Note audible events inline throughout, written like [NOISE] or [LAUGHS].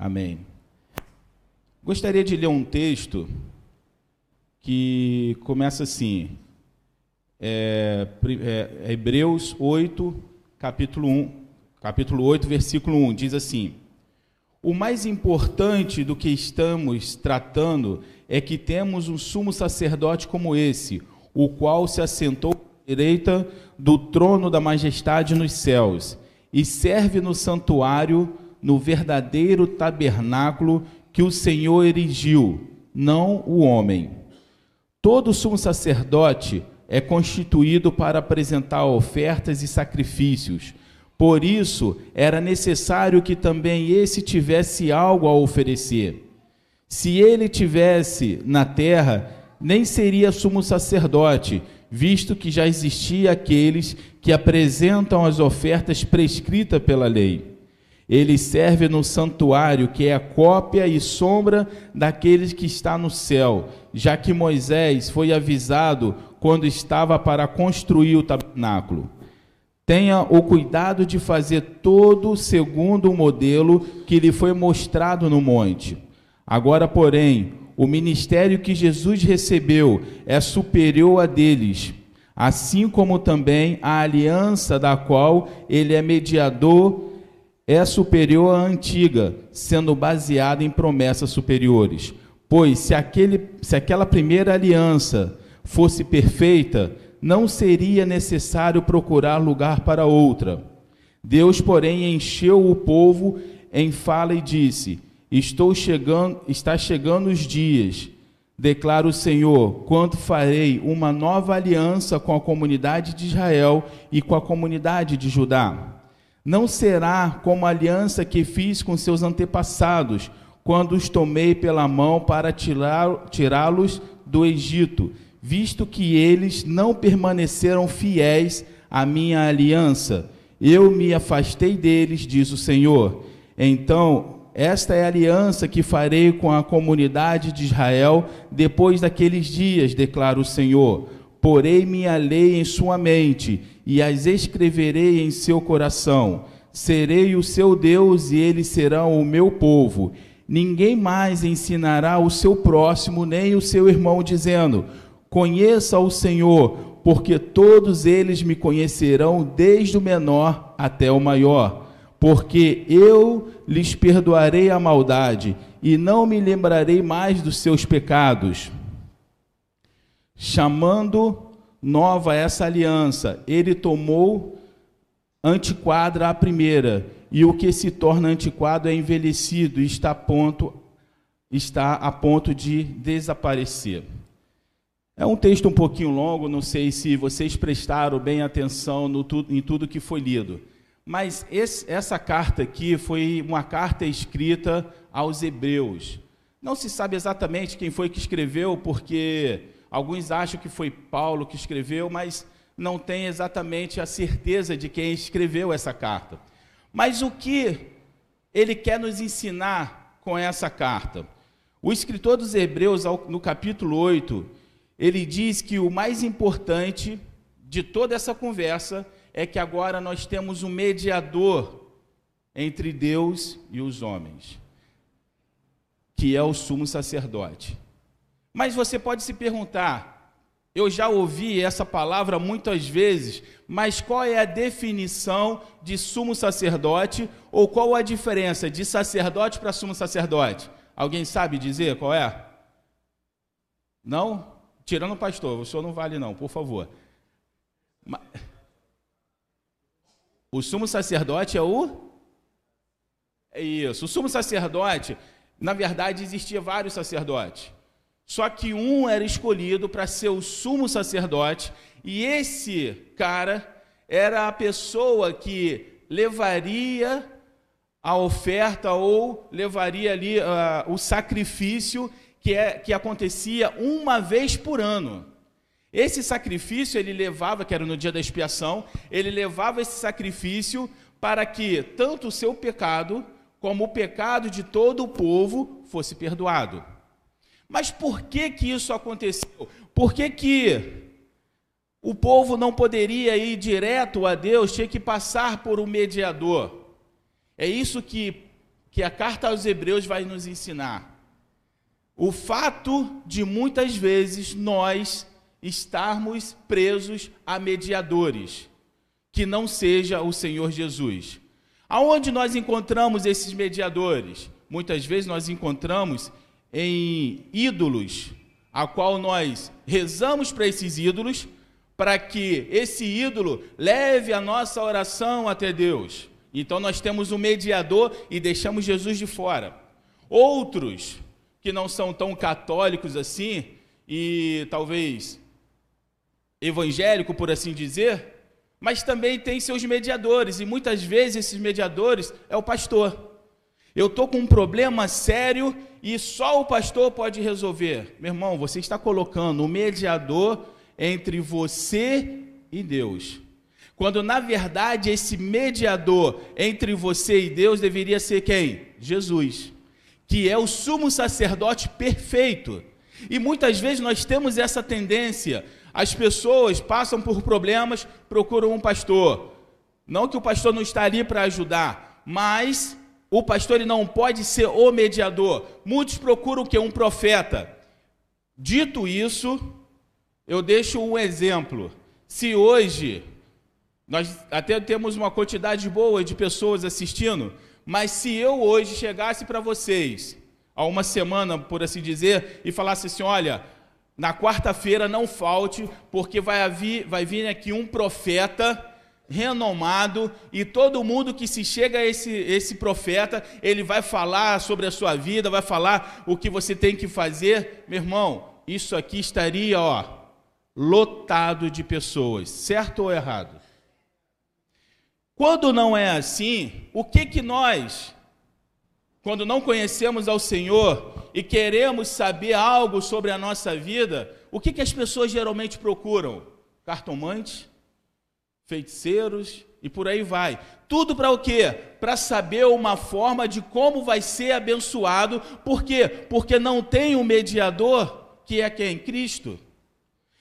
Amém. Gostaria de ler um texto que começa assim, é, é, Hebreus 8, capítulo 1, capítulo 8, versículo 1, diz assim: O mais importante do que estamos tratando é que temos um sumo sacerdote como esse, o qual se assentou à direita do trono da majestade nos céus e serve no santuário no verdadeiro tabernáculo que o Senhor erigiu, não o homem. Todo sumo sacerdote é constituído para apresentar ofertas e sacrifícios. Por isso, era necessário que também esse tivesse algo a oferecer. Se ele tivesse na terra, nem seria sumo sacerdote, visto que já existia aqueles que apresentam as ofertas prescritas pela lei. Ele serve no santuário, que é a cópia e sombra daqueles que está no céu, já que Moisés foi avisado quando estava para construir o tabernáculo. Tenha o cuidado de fazer todo segundo o modelo que lhe foi mostrado no monte. Agora, porém, o ministério que Jesus recebeu é superior a deles, assim como também a aliança da qual ele é mediador é superior à antiga, sendo baseada em promessas superiores. Pois se, aquele, se aquela primeira aliança fosse perfeita, não seria necessário procurar lugar para outra. Deus, porém, encheu o povo em fala e disse: Estou chegando, está chegando os dias, declara o Senhor, quando farei uma nova aliança com a comunidade de Israel e com a comunidade de Judá não será como a aliança que fiz com seus antepassados, quando os tomei pela mão para tirá-los do Egito, visto que eles não permaneceram fiéis à minha aliança. Eu me afastei deles, diz o Senhor. Então, esta é a aliança que farei com a comunidade de Israel depois daqueles dias, declara o Senhor. Porei minha lei em sua mente e as escreverei em seu coração. Serei o seu Deus e eles serão o meu povo. Ninguém mais ensinará o seu próximo nem o seu irmão, dizendo: Conheça o Senhor, porque todos eles me conhecerão, desde o menor até o maior. Porque eu lhes perdoarei a maldade e não me lembrarei mais dos seus pecados. Chamando nova essa aliança, ele tomou antiquadra a primeira, e o que se torna antiquado é envelhecido e está a ponto, está a ponto de desaparecer. É um texto um pouquinho longo, não sei se vocês prestaram bem atenção no, em tudo que foi lido. Mas esse, essa carta aqui foi uma carta escrita aos hebreus. Não se sabe exatamente quem foi que escreveu, porque Alguns acham que foi Paulo que escreveu, mas não tem exatamente a certeza de quem escreveu essa carta. Mas o que ele quer nos ensinar com essa carta? O escritor dos Hebreus, no capítulo 8, ele diz que o mais importante de toda essa conversa é que agora nós temos um mediador entre Deus e os homens, que é o sumo sacerdote. Mas você pode se perguntar, eu já ouvi essa palavra muitas vezes, mas qual é a definição de sumo sacerdote ou qual a diferença de sacerdote para sumo sacerdote? Alguém sabe dizer qual é? Não? Tirando o pastor, o senhor não vale não, por favor. O sumo sacerdote é o? É isso. O sumo sacerdote, na verdade, existia vários sacerdotes. Só que um era escolhido para ser o sumo sacerdote, e esse cara era a pessoa que levaria a oferta ou levaria ali uh, o sacrifício que, é, que acontecia uma vez por ano. Esse sacrifício ele levava, que era no dia da expiação, ele levava esse sacrifício para que tanto o seu pecado como o pecado de todo o povo fosse perdoado. Mas por que que isso aconteceu? Por que que o povo não poderia ir direto a Deus, tinha que passar por um mediador? É isso que, que a carta aos Hebreus vai nos ensinar? O fato de muitas vezes nós estarmos presos a mediadores, que não seja o Senhor Jesus. Aonde nós encontramos esses mediadores? Muitas vezes nós encontramos em ídolos, a qual nós rezamos para esses ídolos, para que esse ídolo leve a nossa oração até Deus. Então nós temos um mediador e deixamos Jesus de fora. Outros que não são tão católicos assim e talvez evangélico, por assim dizer, mas também tem seus mediadores, e muitas vezes esses mediadores é o pastor. Eu estou com um problema sério e só o pastor pode resolver. Meu irmão, você está colocando o mediador entre você e Deus. Quando na verdade esse mediador entre você e Deus deveria ser quem? Jesus, que é o sumo sacerdote perfeito. E muitas vezes nós temos essa tendência as pessoas passam por problemas, procuram um pastor. Não que o pastor não está ali para ajudar, mas o pastor não pode ser o mediador. Muitos procuram o que? Um profeta. Dito isso, eu deixo um exemplo. Se hoje, nós até temos uma quantidade boa de pessoas assistindo, mas se eu hoje chegasse para vocês, há uma semana, por assim dizer, e falasse assim: olha, na quarta-feira não falte, porque vai vir, vai vir aqui um profeta renomado e todo mundo que se chega a esse, esse profeta, ele vai falar sobre a sua vida, vai falar o que você tem que fazer. Meu irmão, isso aqui estaria, ó, lotado de pessoas, certo ou errado? Quando não é assim, o que que nós, quando não conhecemos ao Senhor, e queremos saber algo sobre a nossa vida, o que, que as pessoas geralmente procuram? Cartomantes, feiticeiros e por aí vai. Tudo para o quê? Para saber uma forma de como vai ser abençoado. Por quê? Porque não tem um mediador que é quem? Cristo.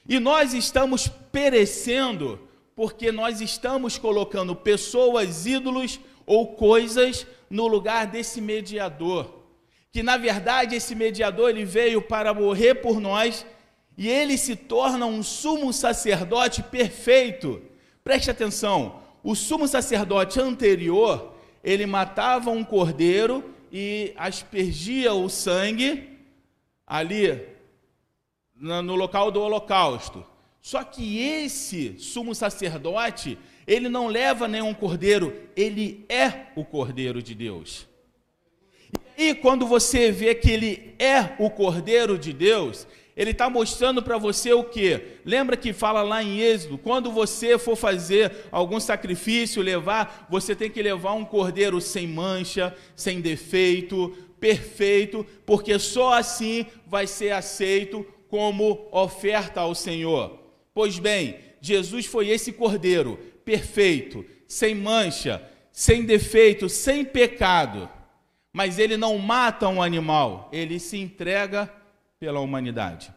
E nós estamos perecendo porque nós estamos colocando pessoas, ídolos ou coisas no lugar desse mediador que na verdade esse mediador ele veio para morrer por nós e ele se torna um sumo sacerdote perfeito. Preste atenção, o sumo sacerdote anterior, ele matava um cordeiro e aspergia o sangue ali no local do holocausto. Só que esse sumo sacerdote, ele não leva nenhum cordeiro, ele é o cordeiro de Deus. E quando você vê que ele é o Cordeiro de Deus, ele está mostrando para você o que? Lembra que fala lá em Êxodo: quando você for fazer algum sacrifício, levar, você tem que levar um cordeiro sem mancha, sem defeito, perfeito, porque só assim vai ser aceito como oferta ao Senhor. Pois bem, Jesus foi esse cordeiro perfeito, sem mancha, sem defeito, sem pecado mas ele não mata um animal, ele se entrega pela humanidade.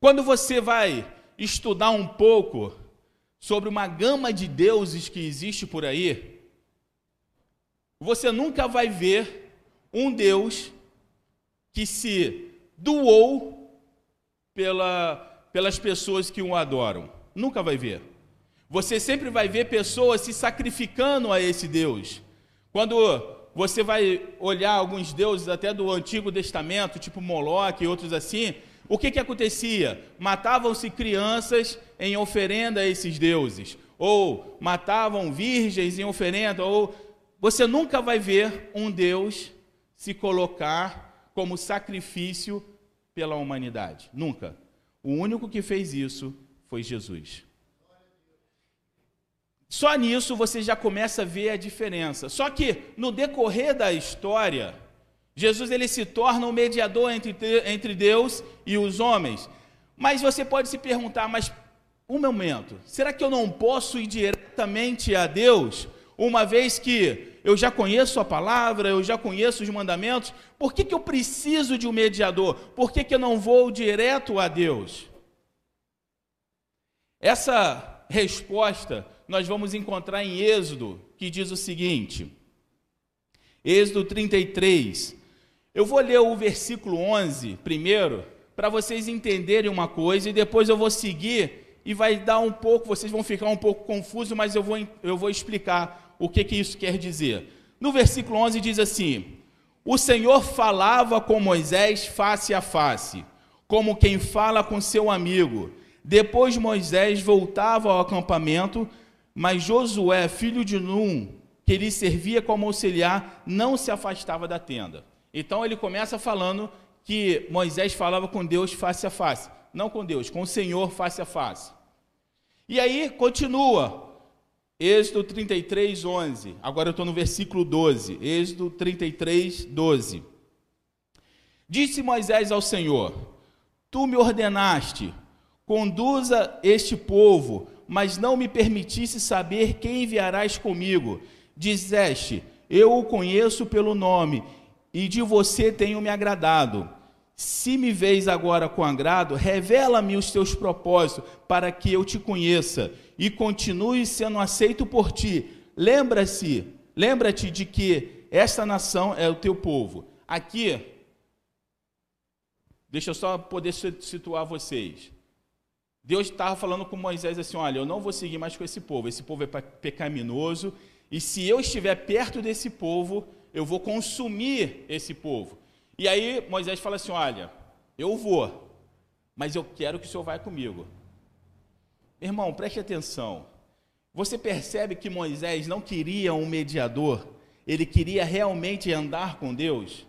Quando você vai estudar um pouco sobre uma gama de deuses que existe por aí, você nunca vai ver um Deus que se doou pela, pelas pessoas que o adoram. Nunca vai ver. Você sempre vai ver pessoas se sacrificando a esse Deus. Quando você vai olhar alguns deuses até do Antigo Testamento, tipo Moloque e outros assim, o que, que acontecia? Matavam-se crianças em oferenda a esses deuses, ou matavam virgens em oferenda, ou você nunca vai ver um Deus se colocar como sacrifício pela humanidade. Nunca. O único que fez isso foi Jesus. Só nisso você já começa a ver a diferença. Só que no decorrer da história, Jesus ele se torna o um mediador entre, entre Deus e os homens. Mas você pode se perguntar, mas um momento, será que eu não posso ir diretamente a Deus, uma vez que eu já conheço a palavra, eu já conheço os mandamentos, por que, que eu preciso de um mediador? Por que, que eu não vou direto a Deus? Essa resposta nós vamos encontrar em Êxodo, que diz o seguinte: Êxodo 33. Eu vou ler o versículo 11 primeiro, para vocês entenderem uma coisa, e depois eu vou seguir e vai dar um pouco, vocês vão ficar um pouco confusos, mas eu vou, eu vou explicar o que, que isso quer dizer. No versículo 11 diz assim: O Senhor falava com Moisés face a face, como quem fala com seu amigo. Depois Moisés voltava ao acampamento, mas Josué, filho de Num, que lhe servia como auxiliar, não se afastava da tenda. Então ele começa falando que Moisés falava com Deus face a face. Não com Deus, com o Senhor face a face. E aí continua. Êxodo 33, 11. Agora eu estou no versículo 12. Êxodo 33, 12. Disse Moisés ao Senhor: Tu me ordenaste, conduza este povo, mas não me permitisse saber quem enviarás comigo. Dizeste: Eu o conheço pelo nome, e de você tenho me agradado. Se me vês agora com agrado, revela-me os teus propósitos, para que eu te conheça e continue sendo aceito por ti. Lembra-se, lembra-te de que esta nação é o teu povo. Aqui, deixa eu só poder situar vocês. Deus estava falando com Moisés assim: olha, eu não vou seguir mais com esse povo, esse povo é pecaminoso, e se eu estiver perto desse povo, eu vou consumir esse povo. E aí Moisés fala assim: Olha, eu vou, mas eu quero que o senhor vá comigo. Irmão, preste atenção. Você percebe que Moisés não queria um mediador, ele queria realmente andar com Deus?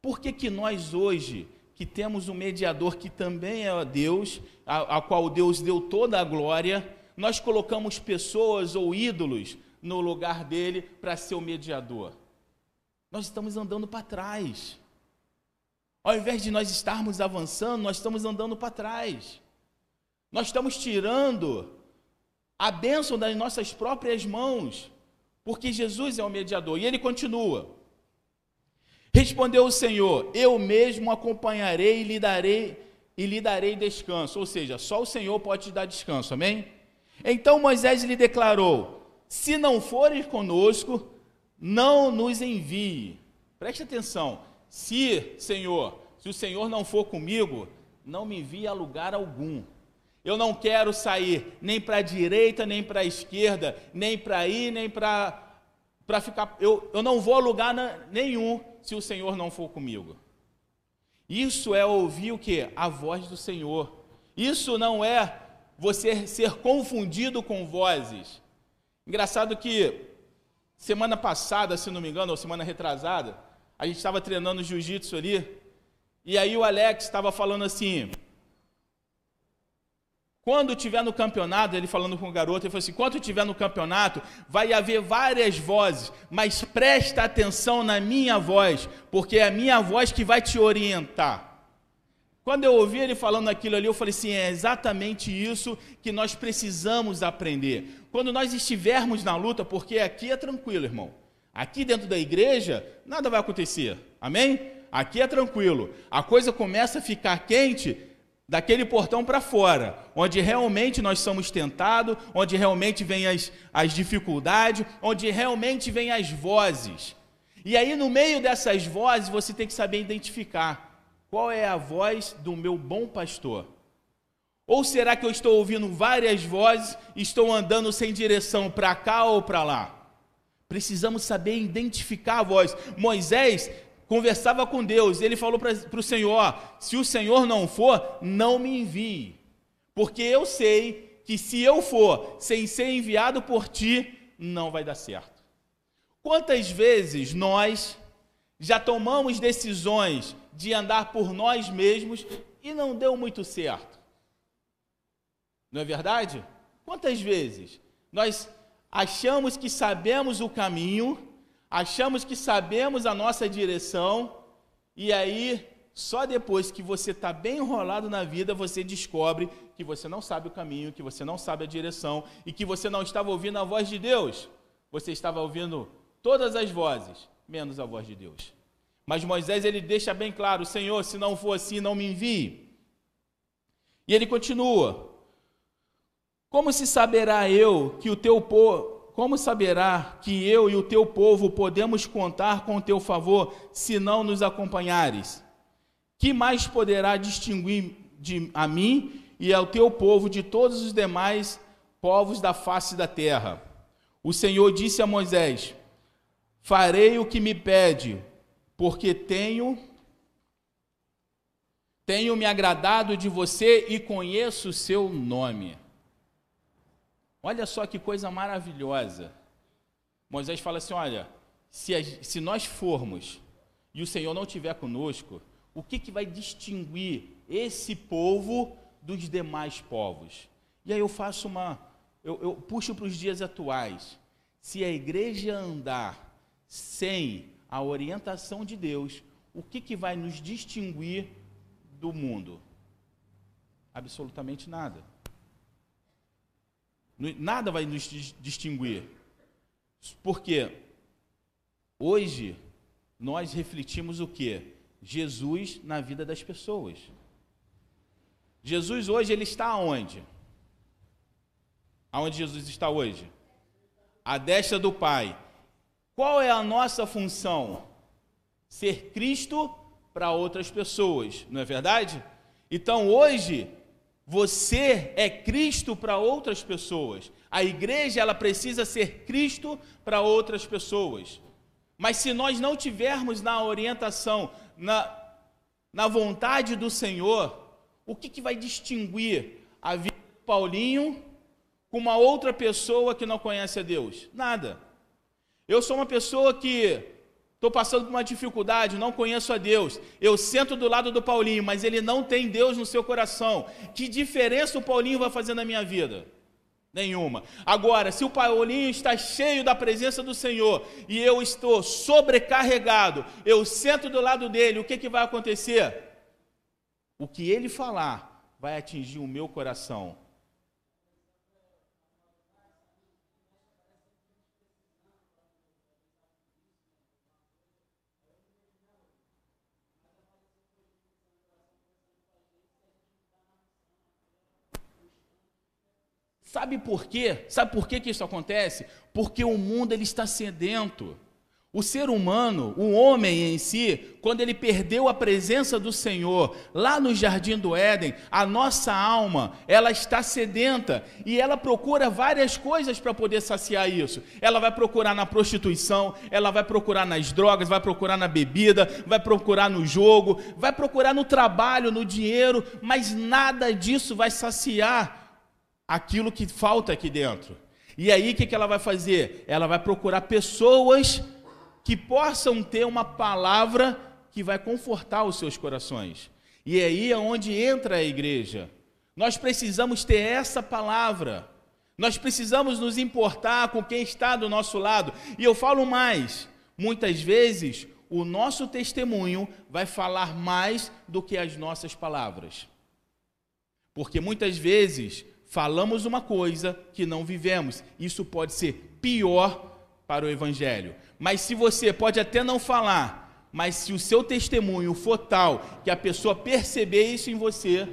Por que, que nós hoje, que temos um mediador que também é Deus, a, a qual Deus deu toda a glória, nós colocamos pessoas ou ídolos no lugar dele para ser o mediador. Nós estamos andando para trás. Ao invés de nós estarmos avançando, nós estamos andando para trás. Nós estamos tirando a bênção das nossas próprias mãos, porque Jesus é o mediador. E ele continua. Respondeu o Senhor: Eu mesmo acompanharei e lhe darei e lhe darei descanso. Ou seja, só o Senhor pode te dar descanso. Amém? Então Moisés lhe declarou: se não fores conosco, não nos envie. Preste atenção. Se, Senhor, se o Senhor não for comigo, não me envie a lugar algum. Eu não quero sair nem para a direita, nem para a esquerda, nem para ir, nem para ficar. Eu, eu não vou a lugar nenhum se o Senhor não for comigo. Isso é ouvir o que? A voz do Senhor. Isso não é você ser confundido com vozes. Engraçado que semana passada, se não me engano, ou semana retrasada, a gente estava treinando jiu-jitsu ali, e aí o Alex estava falando assim: quando tiver no campeonato, ele falando com o garoto, ele falou assim: quando tiver no campeonato, vai haver várias vozes, mas presta atenção na minha voz, porque é a minha voz que vai te orientar. Quando eu ouvi ele falando aquilo ali, eu falei assim: é exatamente isso que nós precisamos aprender. Quando nós estivermos na luta, porque aqui é tranquilo, irmão. Aqui dentro da igreja, nada vai acontecer. Amém? Aqui é tranquilo. A coisa começa a ficar quente daquele portão para fora, onde realmente nós somos tentados, onde realmente vem as, as dificuldades, onde realmente vem as vozes. E aí, no meio dessas vozes, você tem que saber identificar qual é a voz do meu bom pastor? Ou será que eu estou ouvindo várias vozes e estou andando sem direção para cá ou para lá? Precisamos saber identificar a voz. Moisés conversava com Deus, ele falou para o Senhor: se o Senhor não for, não me envie, porque eu sei que se eu for sem ser enviado por ti, não vai dar certo. Quantas vezes nós já tomamos decisões de andar por nós mesmos e não deu muito certo. Não é verdade? Quantas vezes nós achamos que sabemos o caminho, achamos que sabemos a nossa direção, e aí, só depois que você está bem enrolado na vida, você descobre que você não sabe o caminho, que você não sabe a direção e que você não estava ouvindo a voz de Deus. Você estava ouvindo todas as vozes, menos a voz de Deus. Mas Moisés ele deixa bem claro: Senhor, se não for assim, não me envie. E ele continua: Como se saberá eu que o teu povo, como saberá que eu e o teu povo podemos contar com o teu favor se não nos acompanhares? Que mais poderá distinguir de, a mim e ao teu povo de todos os demais povos da face da terra? O Senhor disse a Moisés: Farei o que me pede, porque tenho tenho me agradado de você e conheço o seu nome. Olha só que coisa maravilhosa. Moisés fala assim: olha, se, a, se nós formos e o Senhor não estiver conosco, o que, que vai distinguir esse povo dos demais povos? E aí eu faço uma. Eu, eu puxo para os dias atuais. Se a igreja andar sem a orientação de Deus, o que, que vai nos distinguir do mundo? Absolutamente nada. Nada vai nos distinguir. Porque hoje nós refletimos o que? Jesus na vida das pessoas. Jesus hoje ele está aonde? Aonde Jesus está hoje? A destra do Pai. Qual é a nossa função? Ser Cristo para outras pessoas, não é verdade? Então hoje você é Cristo para outras pessoas. A igreja ela precisa ser Cristo para outras pessoas. Mas se nós não tivermos na orientação, na, na vontade do Senhor, o que, que vai distinguir a vida de Paulinho com uma outra pessoa que não conhece a Deus? Nada. Eu sou uma pessoa que Estou passando por uma dificuldade, não conheço a Deus. Eu sento do lado do Paulinho, mas ele não tem Deus no seu coração. Que diferença o Paulinho vai fazer na minha vida? Nenhuma. Agora, se o Paulinho está cheio da presença do Senhor e eu estou sobrecarregado, eu sento do lado dele, o que, que vai acontecer? O que ele falar vai atingir o meu coração Sabe por quê? Sabe por quê que isso acontece? Porque o mundo ele está sedento. O ser humano, o homem em si, quando ele perdeu a presença do Senhor lá no jardim do Éden, a nossa alma, ela está sedenta e ela procura várias coisas para poder saciar isso. Ela vai procurar na prostituição, ela vai procurar nas drogas, vai procurar na bebida, vai procurar no jogo, vai procurar no trabalho, no dinheiro, mas nada disso vai saciar aquilo que falta aqui dentro. E aí o que, que ela vai fazer? Ela vai procurar pessoas que possam ter uma palavra que vai confortar os seus corações. E aí é onde entra a igreja. Nós precisamos ter essa palavra. Nós precisamos nos importar com quem está do nosso lado. E eu falo mais: muitas vezes o nosso testemunho vai falar mais do que as nossas palavras. Porque muitas vezes falamos uma coisa que não vivemos. Isso pode ser pior para o evangelho. Mas se você pode até não falar, mas se o seu testemunho for tal que a pessoa perceber isso em você,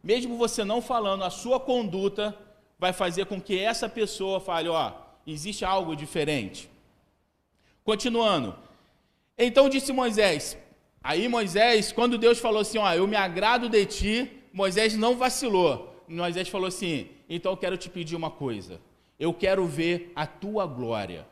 mesmo você não falando, a sua conduta vai fazer com que essa pessoa fale, ó, existe algo diferente. Continuando. Então disse Moisés, aí Moisés, quando Deus falou assim, ó, eu me agrado de ti, Moisés não vacilou. Moisés falou assim: então eu quero te pedir uma coisa. Eu quero ver a tua glória.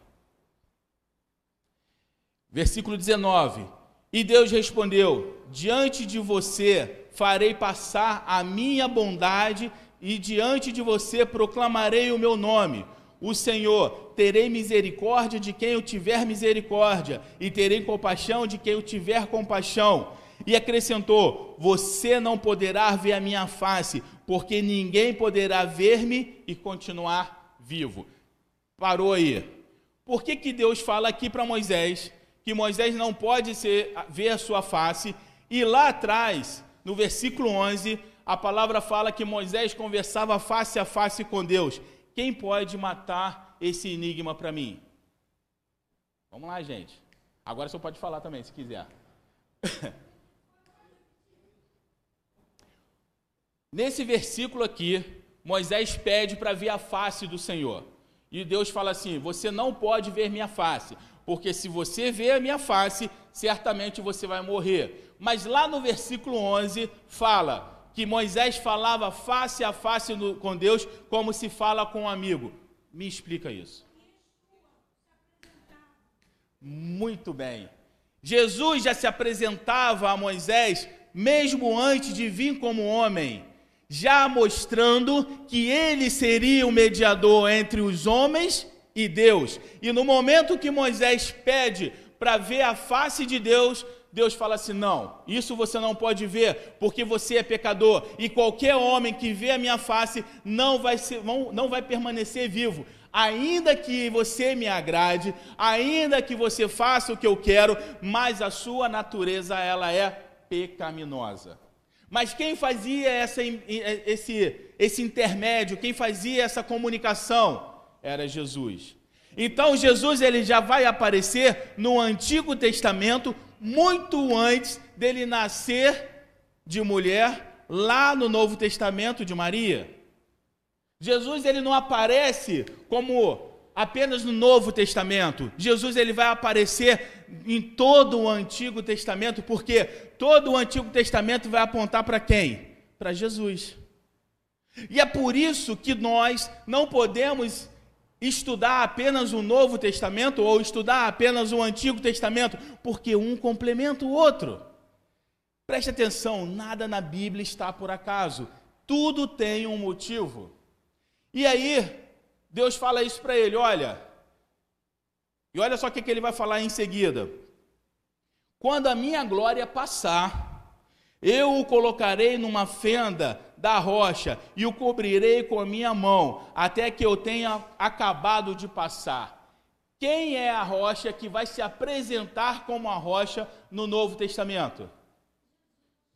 Versículo 19. E Deus respondeu: Diante de você farei passar a minha bondade, e diante de você proclamarei o meu nome. O Senhor, terei misericórdia de quem eu tiver misericórdia, e terei compaixão de quem eu tiver compaixão. E acrescentou: Você não poderá ver a minha face, porque ninguém poderá ver-me e continuar vivo. Parou aí. Por que, que Deus fala aqui para Moisés que Moisés não pode ser, ver a sua face? E lá atrás, no versículo 11, a palavra fala que Moisés conversava face a face com Deus. Quem pode matar esse enigma para mim? Vamos lá, gente. Agora você pode falar também, se quiser. [LAUGHS] Nesse versículo aqui, Moisés pede para ver a face do Senhor. E Deus fala assim: Você não pode ver minha face, porque se você ver a minha face, certamente você vai morrer. Mas lá no versículo 11 fala que Moisés falava face a face com Deus como se fala com um amigo. Me explica isso. Muito bem. Jesus já se apresentava a Moisés mesmo antes de vir como homem já mostrando que ele seria o mediador entre os homens e Deus. E no momento que Moisés pede para ver a face de Deus, Deus fala assim: não, isso você não pode ver, porque você é pecador, e qualquer homem que vê a minha face não vai, ser, não vai permanecer vivo. Ainda que você me agrade, ainda que você faça o que eu quero, mas a sua natureza ela é pecaminosa. Mas quem fazia essa, esse, esse intermédio, quem fazia essa comunicação, era Jesus. Então Jesus ele já vai aparecer no Antigo Testamento muito antes dele nascer de mulher lá no Novo Testamento de Maria. Jesus ele não aparece como apenas no Novo Testamento. Jesus ele vai aparecer em todo o Antigo Testamento, porque todo o Antigo Testamento vai apontar para quem? Para Jesus. E é por isso que nós não podemos estudar apenas o Novo Testamento ou estudar apenas o Antigo Testamento, porque um complementa o outro. Preste atenção, nada na Bíblia está por acaso. Tudo tem um motivo. E aí, Deus fala isso para ele: olha, e olha só o que, que ele vai falar em seguida. Quando a minha glória passar, eu o colocarei numa fenda da rocha e o cobrirei com a minha mão, até que eu tenha acabado de passar. Quem é a rocha que vai se apresentar como a rocha no Novo Testamento?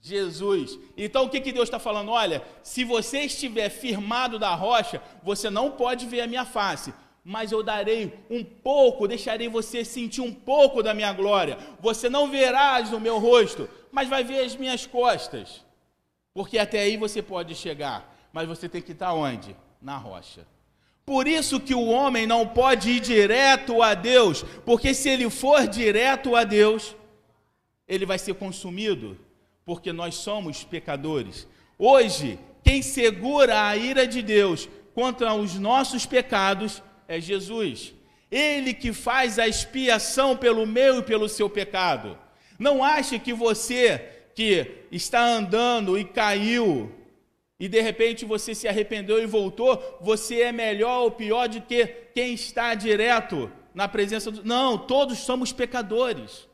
Jesus. Então o que, que Deus está falando? Olha, se você estiver firmado da rocha, você não pode ver a minha face, mas eu darei um pouco, deixarei você sentir um pouco da minha glória. Você não verás o meu rosto, mas vai ver as minhas costas. Porque até aí você pode chegar, mas você tem que estar onde? Na rocha. Por isso que o homem não pode ir direto a Deus, porque se ele for direto a Deus, ele vai ser consumido porque nós somos pecadores. Hoje, quem segura a ira de Deus contra os nossos pecados é Jesus. Ele que faz a expiação pelo meu e pelo seu pecado. Não ache que você que está andando e caiu e de repente você se arrependeu e voltou, você é melhor ou pior do que quem está direto na presença do. Não, todos somos pecadores.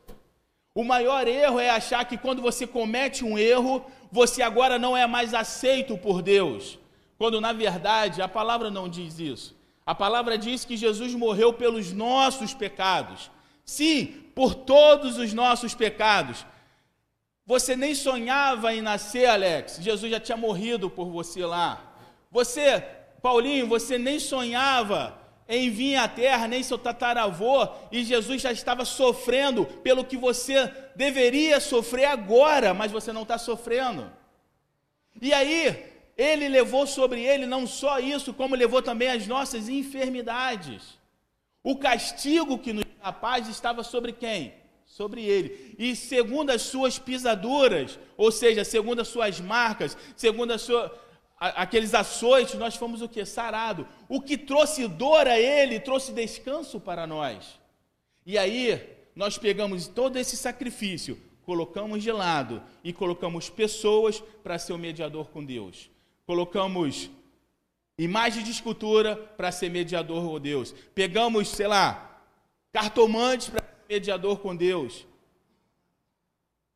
O maior erro é achar que quando você comete um erro, você agora não é mais aceito por Deus. Quando na verdade a palavra não diz isso. A palavra diz que Jesus morreu pelos nossos pecados. Sim, por todos os nossos pecados. Você nem sonhava em nascer, Alex. Jesus já tinha morrido por você lá. Você, Paulinho, você nem sonhava em vir à terra, nem seu tataravô, e Jesus já estava sofrendo pelo que você deveria sofrer agora, mas você não está sofrendo. E aí, ele levou sobre ele não só isso, como levou também as nossas enfermidades. O castigo que nos dá paz estava sobre quem? Sobre ele. E segundo as suas pisaduras, ou seja, segundo as suas marcas, segundo a sua aqueles açoites, nós fomos o que? Sarado. O que trouxe dor a ele, trouxe descanso para nós. E aí, nós pegamos todo esse sacrifício, colocamos de lado e colocamos pessoas para ser o mediador com Deus. Colocamos imagem de escultura para ser mediador com Deus. Pegamos, sei lá, cartomantes para ser mediador com Deus.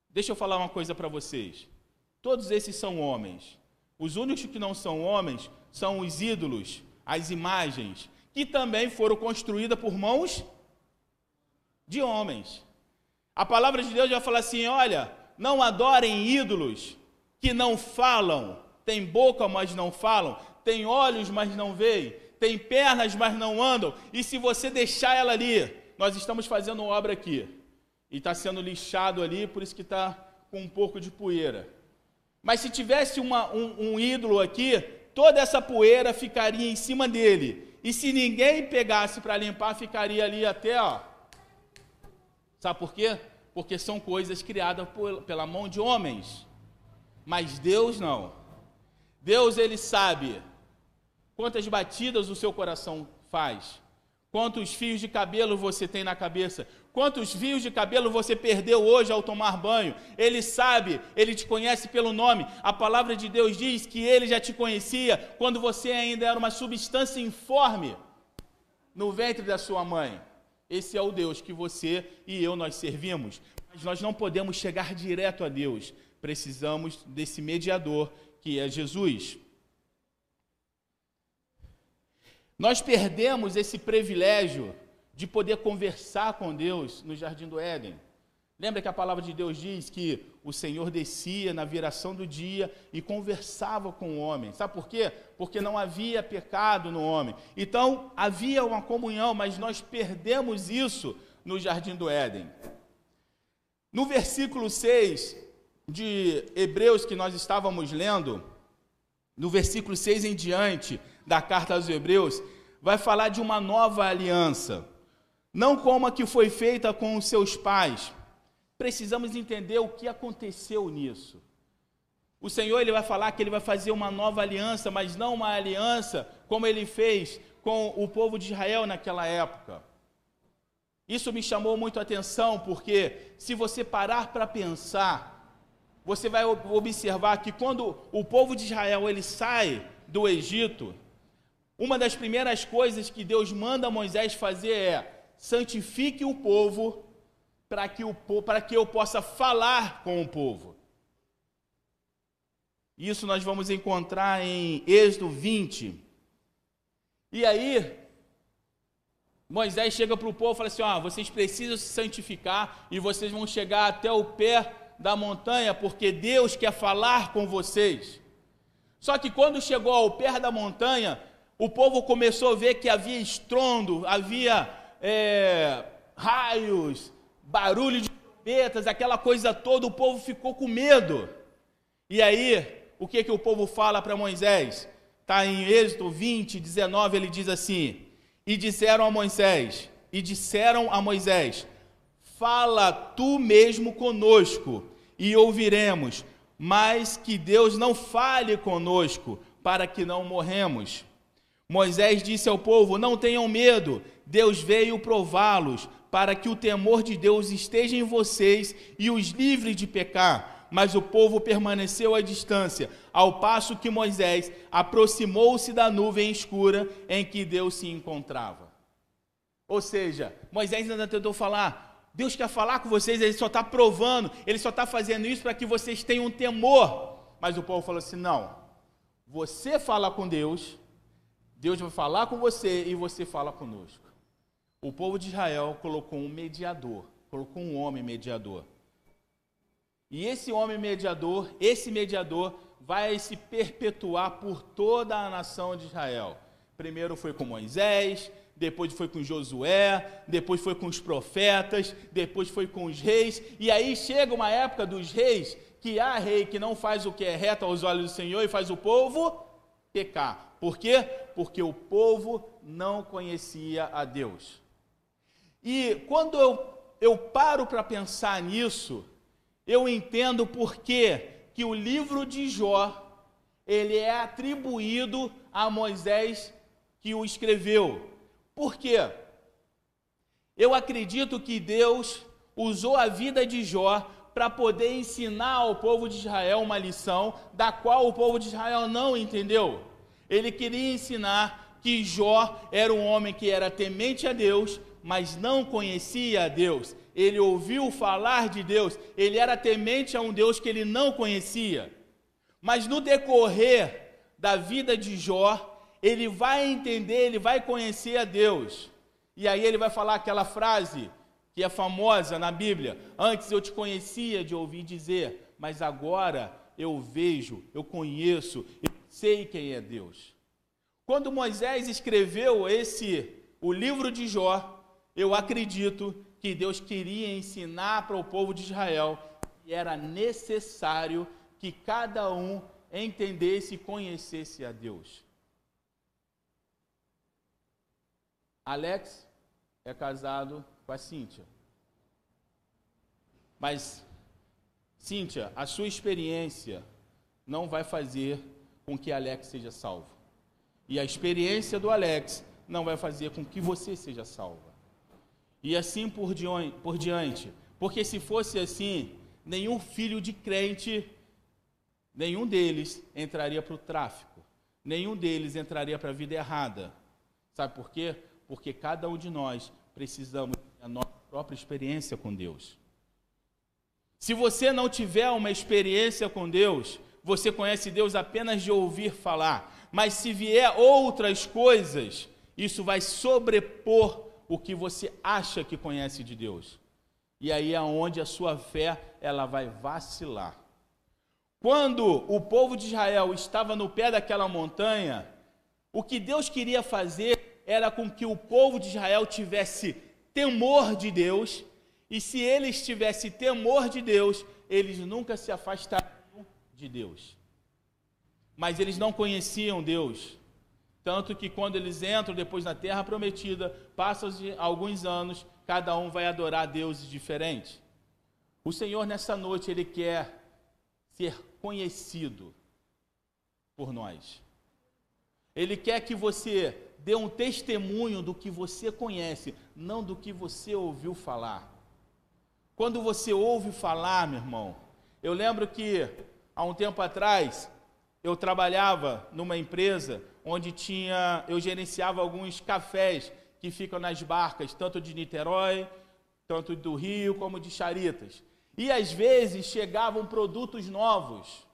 Deixa eu falar uma coisa para vocês. Todos esses são homens os únicos que não são homens são os ídolos, as imagens, que também foram construídas por mãos de homens. A palavra de Deus já fala assim: olha, não adorem ídolos que não falam, tem boca, mas não falam, tem olhos, mas não veem, tem pernas, mas não andam, e se você deixar ela ali, nós estamos fazendo obra aqui, e está sendo lixado ali, por isso que está com um pouco de poeira. Mas se tivesse uma, um, um ídolo aqui, toda essa poeira ficaria em cima dele. E se ninguém pegasse para limpar, ficaria ali até, ó. Sabe por quê? Porque são coisas criadas por, pela mão de homens. Mas Deus não. Deus ele sabe quantas batidas o seu coração faz, quantos fios de cabelo você tem na cabeça, quantos fios de cabelo você perdeu hoje ao tomar banho. Ele sabe, ele te conhece pelo nome. A palavra de Deus diz que ele já te conhecia quando você ainda era uma substância informe no ventre da sua mãe. Esse é o Deus que você e eu nós servimos. Mas nós não podemos chegar direto a Deus. Precisamos desse mediador que é Jesus. Nós perdemos esse privilégio de poder conversar com Deus no jardim do Éden. Lembra que a palavra de Deus diz que o Senhor descia na viração do dia e conversava com o homem. Sabe por quê? Porque não havia pecado no homem. Então, havia uma comunhão, mas nós perdemos isso no jardim do Éden. No versículo 6, de Hebreus que nós estávamos lendo, no versículo 6 em diante da carta aos Hebreus, vai falar de uma nova aliança. Não como a que foi feita com os seus pais. Precisamos entender o que aconteceu nisso. O Senhor ele vai falar que ele vai fazer uma nova aliança, mas não uma aliança como ele fez com o povo de Israel naquela época. Isso me chamou muito a atenção, porque se você parar para pensar, você vai observar que quando o povo de Israel ele sai do Egito, uma das primeiras coisas que Deus manda Moisés fazer é santifique o povo para que, o, que eu possa falar com o povo. Isso nós vamos encontrar em Êxodo 20. E aí, Moisés chega para o povo e fala assim: ó, vocês precisam se santificar e vocês vão chegar até o pé da montanha, porque Deus quer falar com vocês. Só que quando chegou ao pé da montanha, o povo começou a ver que havia estrondo, havia é, raios, barulho de trombetas, aquela coisa toda, o povo ficou com medo. E aí, o que, que o povo fala para Moisés? Está em Êxodo 20, 19, ele diz assim: E disseram a Moisés, e disseram a Moisés: Fala tu mesmo conosco, e ouviremos, mas que Deus não fale conosco, para que não morremos. Moisés disse ao povo: Não tenham medo, Deus veio prová-los, para que o temor de Deus esteja em vocês e os livre de pecar. Mas o povo permaneceu à distância, ao passo que Moisés aproximou-se da nuvem escura em que Deus se encontrava. Ou seja, Moisés ainda tentou falar: Deus quer falar com vocês, Ele só está provando, Ele só está fazendo isso para que vocês tenham temor. Mas o povo falou assim: não, você fala com Deus, Deus vai falar com você e você fala conosco. O povo de Israel colocou um mediador, colocou um homem mediador. E esse homem mediador, esse mediador, vai se perpetuar por toda a nação de Israel. Primeiro foi com Moisés, depois foi com Josué, depois foi com os profetas, depois foi com os reis, e aí chega uma época dos reis que há rei que não faz o que é reto aos olhos do Senhor e faz o povo pecar. Por quê? Porque o povo não conhecia a Deus. E quando eu, eu paro para pensar nisso, eu entendo por que, que o livro de Jó ele é atribuído a Moisés que o escreveu. Por quê? Eu acredito que Deus usou a vida de Jó para poder ensinar ao povo de Israel uma lição da qual o povo de Israel não entendeu. Ele queria ensinar que Jó era um homem que era temente a Deus, mas não conhecia a Deus. Ele ouviu falar de Deus, ele era temente a um Deus que ele não conhecia. Mas no decorrer da vida de Jó, ele vai entender, ele vai conhecer a Deus. E aí ele vai falar aquela frase que é famosa na Bíblia: Antes eu te conhecia de ouvir dizer, mas agora eu vejo, eu conheço, eu sei quem é Deus. Quando Moisés escreveu esse o livro de Jó, eu acredito que Deus queria ensinar para o povo de Israel que era necessário que cada um entendesse e conhecesse a Deus. Alex é casado com a Cíntia. Mas, Cíntia, a sua experiência não vai fazer com que Alex seja salvo. E a experiência do Alex não vai fazer com que você seja salva. E assim por diante. Porque se fosse assim, nenhum filho de crente, nenhum deles entraria para o tráfico. Nenhum deles entraria para a vida errada. Sabe por quê? Porque cada um de nós precisamos da nossa própria experiência com Deus. Se você não tiver uma experiência com Deus, você conhece Deus apenas de ouvir falar. Mas se vier outras coisas, isso vai sobrepor o que você acha que conhece de Deus. E aí é onde a sua fé ela vai vacilar. Quando o povo de Israel estava no pé daquela montanha, o que Deus queria fazer era com que o povo de Israel tivesse temor de Deus, e se eles tivessem temor de Deus, eles nunca se afastariam de Deus. Mas eles não conheciam Deus. Tanto que quando eles entram depois na terra prometida, passam alguns anos, cada um vai adorar deuses diferentes. O Senhor nessa noite ele quer ser conhecido por nós. Ele quer que você dê um testemunho do que você conhece, não do que você ouviu falar. Quando você ouve falar, meu irmão, eu lembro que há um tempo atrás eu trabalhava numa empresa onde tinha, eu gerenciava alguns cafés que ficam nas barcas, tanto de Niterói, tanto do Rio, como de Charitas. E às vezes chegavam produtos novos.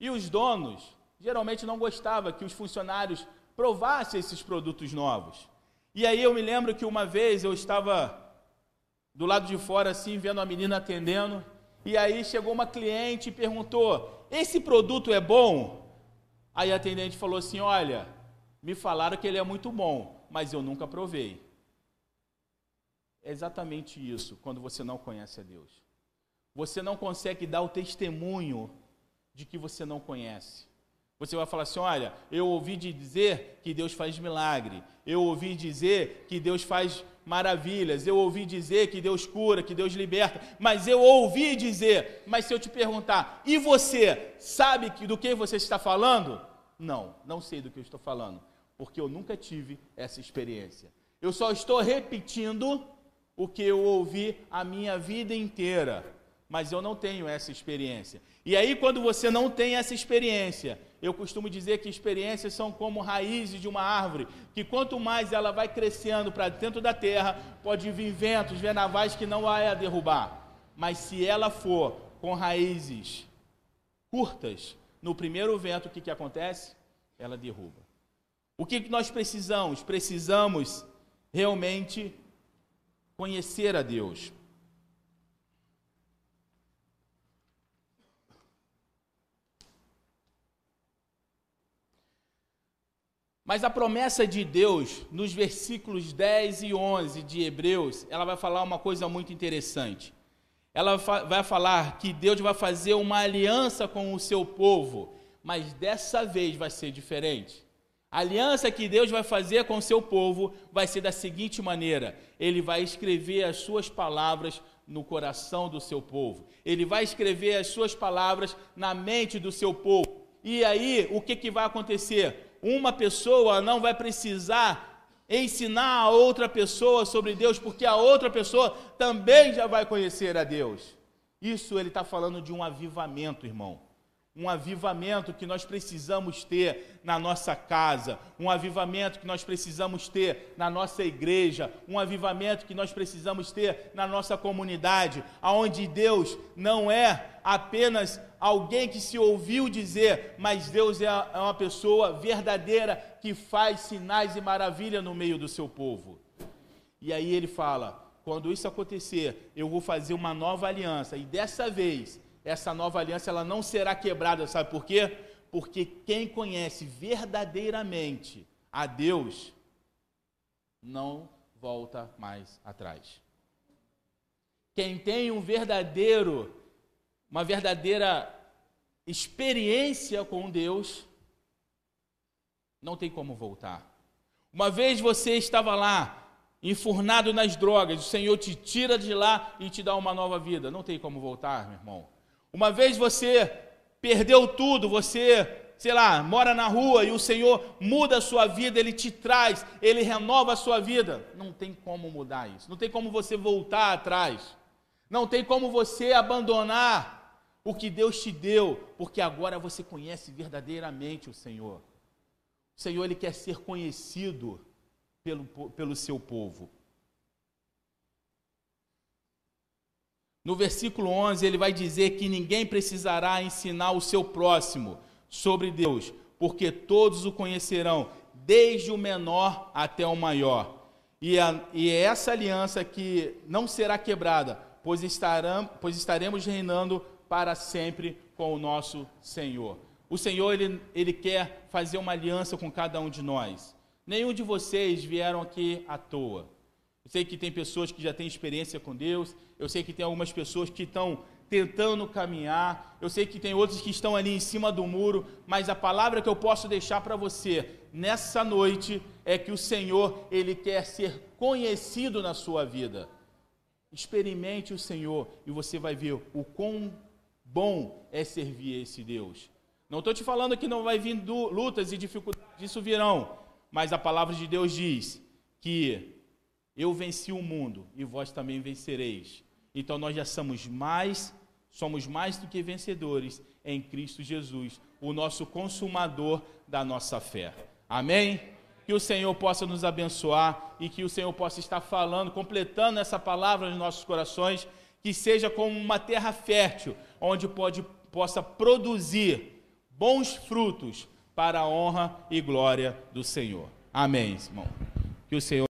E os donos geralmente não gostavam que os funcionários provassem esses produtos novos. E aí eu me lembro que uma vez eu estava do lado de fora assim, vendo a menina atendendo, e aí chegou uma cliente e perguntou: "Esse produto é bom?" Aí a atendente falou assim: Olha, me falaram que ele é muito bom, mas eu nunca provei. É exatamente isso quando você não conhece a Deus. Você não consegue dar o testemunho de que você não conhece. Você vai falar assim: olha, eu ouvi dizer que Deus faz milagre, eu ouvi dizer que Deus faz maravilhas, eu ouvi dizer que Deus cura, que Deus liberta, mas eu ouvi dizer, mas se eu te perguntar, e você sabe do que você está falando? Não, não sei do que eu estou falando, porque eu nunca tive essa experiência. Eu só estou repetindo o que eu ouvi a minha vida inteira, mas eu não tenho essa experiência. E aí, quando você não tem essa experiência, eu costumo dizer que experiências são como raízes de uma árvore, que quanto mais ela vai crescendo para dentro da terra, pode vir ventos, venavais que não vai a derrubar. Mas se ela for com raízes curtas, no primeiro vento, o que, que acontece? Ela derruba. O que, que nós precisamos? Precisamos realmente conhecer a Deus. Mas a promessa de Deus, nos versículos 10 e 11 de Hebreus, ela vai falar uma coisa muito interessante ela vai falar que Deus vai fazer uma aliança com o seu povo, mas dessa vez vai ser diferente. A aliança que Deus vai fazer com o seu povo vai ser da seguinte maneira: Ele vai escrever as suas palavras no coração do seu povo, Ele vai escrever as suas palavras na mente do seu povo. E aí, o que, que vai acontecer? Uma pessoa não vai precisar ensinar a outra pessoa sobre Deus, porque a outra pessoa também já vai conhecer a Deus. Isso ele está falando de um avivamento, irmão um avivamento que nós precisamos ter na nossa casa, um avivamento que nós precisamos ter na nossa igreja, um avivamento que nós precisamos ter na nossa comunidade, aonde Deus não é apenas alguém que se ouviu dizer, mas Deus é, é uma pessoa verdadeira que faz sinais e maravilha no meio do seu povo. E aí ele fala: quando isso acontecer, eu vou fazer uma nova aliança, e dessa vez essa nova aliança ela não será quebrada, sabe por quê? Porque quem conhece verdadeiramente a Deus não volta mais atrás. Quem tem um verdadeiro, uma verdadeira experiência com Deus, não tem como voltar. Uma vez você estava lá, enfurnado nas drogas, o Senhor te tira de lá e te dá uma nova vida. Não tem como voltar, meu irmão. Uma vez você perdeu tudo, você, sei lá, mora na rua e o Senhor muda a sua vida, Ele te traz, Ele renova a sua vida. Não tem como mudar isso. Não tem como você voltar atrás. Não tem como você abandonar o que Deus te deu, porque agora você conhece verdadeiramente o Senhor. O Senhor ele quer ser conhecido pelo, pelo seu povo. No versículo 11, ele vai dizer que ninguém precisará ensinar o seu próximo sobre Deus, porque todos o conhecerão, desde o menor até o maior. E, a, e é essa aliança que não será quebrada, pois, estarão, pois estaremos reinando para sempre com o nosso Senhor. O Senhor, ele, ele quer fazer uma aliança com cada um de nós. Nenhum de vocês vieram aqui à toa. Eu sei que tem pessoas que já têm experiência com Deus, eu sei que tem algumas pessoas que estão tentando caminhar, eu sei que tem outros que estão ali em cima do muro, mas a palavra que eu posso deixar para você nessa noite é que o Senhor, ele quer ser conhecido na sua vida. Experimente o Senhor e você vai ver o quão bom é servir esse Deus. Não estou te falando que não vai vir lutas e dificuldades, isso virão. Mas a palavra de Deus diz que eu venci o mundo e vós também vencereis. Então nós já somos mais, somos mais do que vencedores em Cristo Jesus, o nosso consumador da nossa fé. Amém? Que o Senhor possa nos abençoar e que o Senhor possa estar falando, completando essa palavra nos nossos corações, que seja como uma terra fértil, onde pode, possa produzir bons frutos para a honra e glória do Senhor. Amém, irmão. Que o Senhor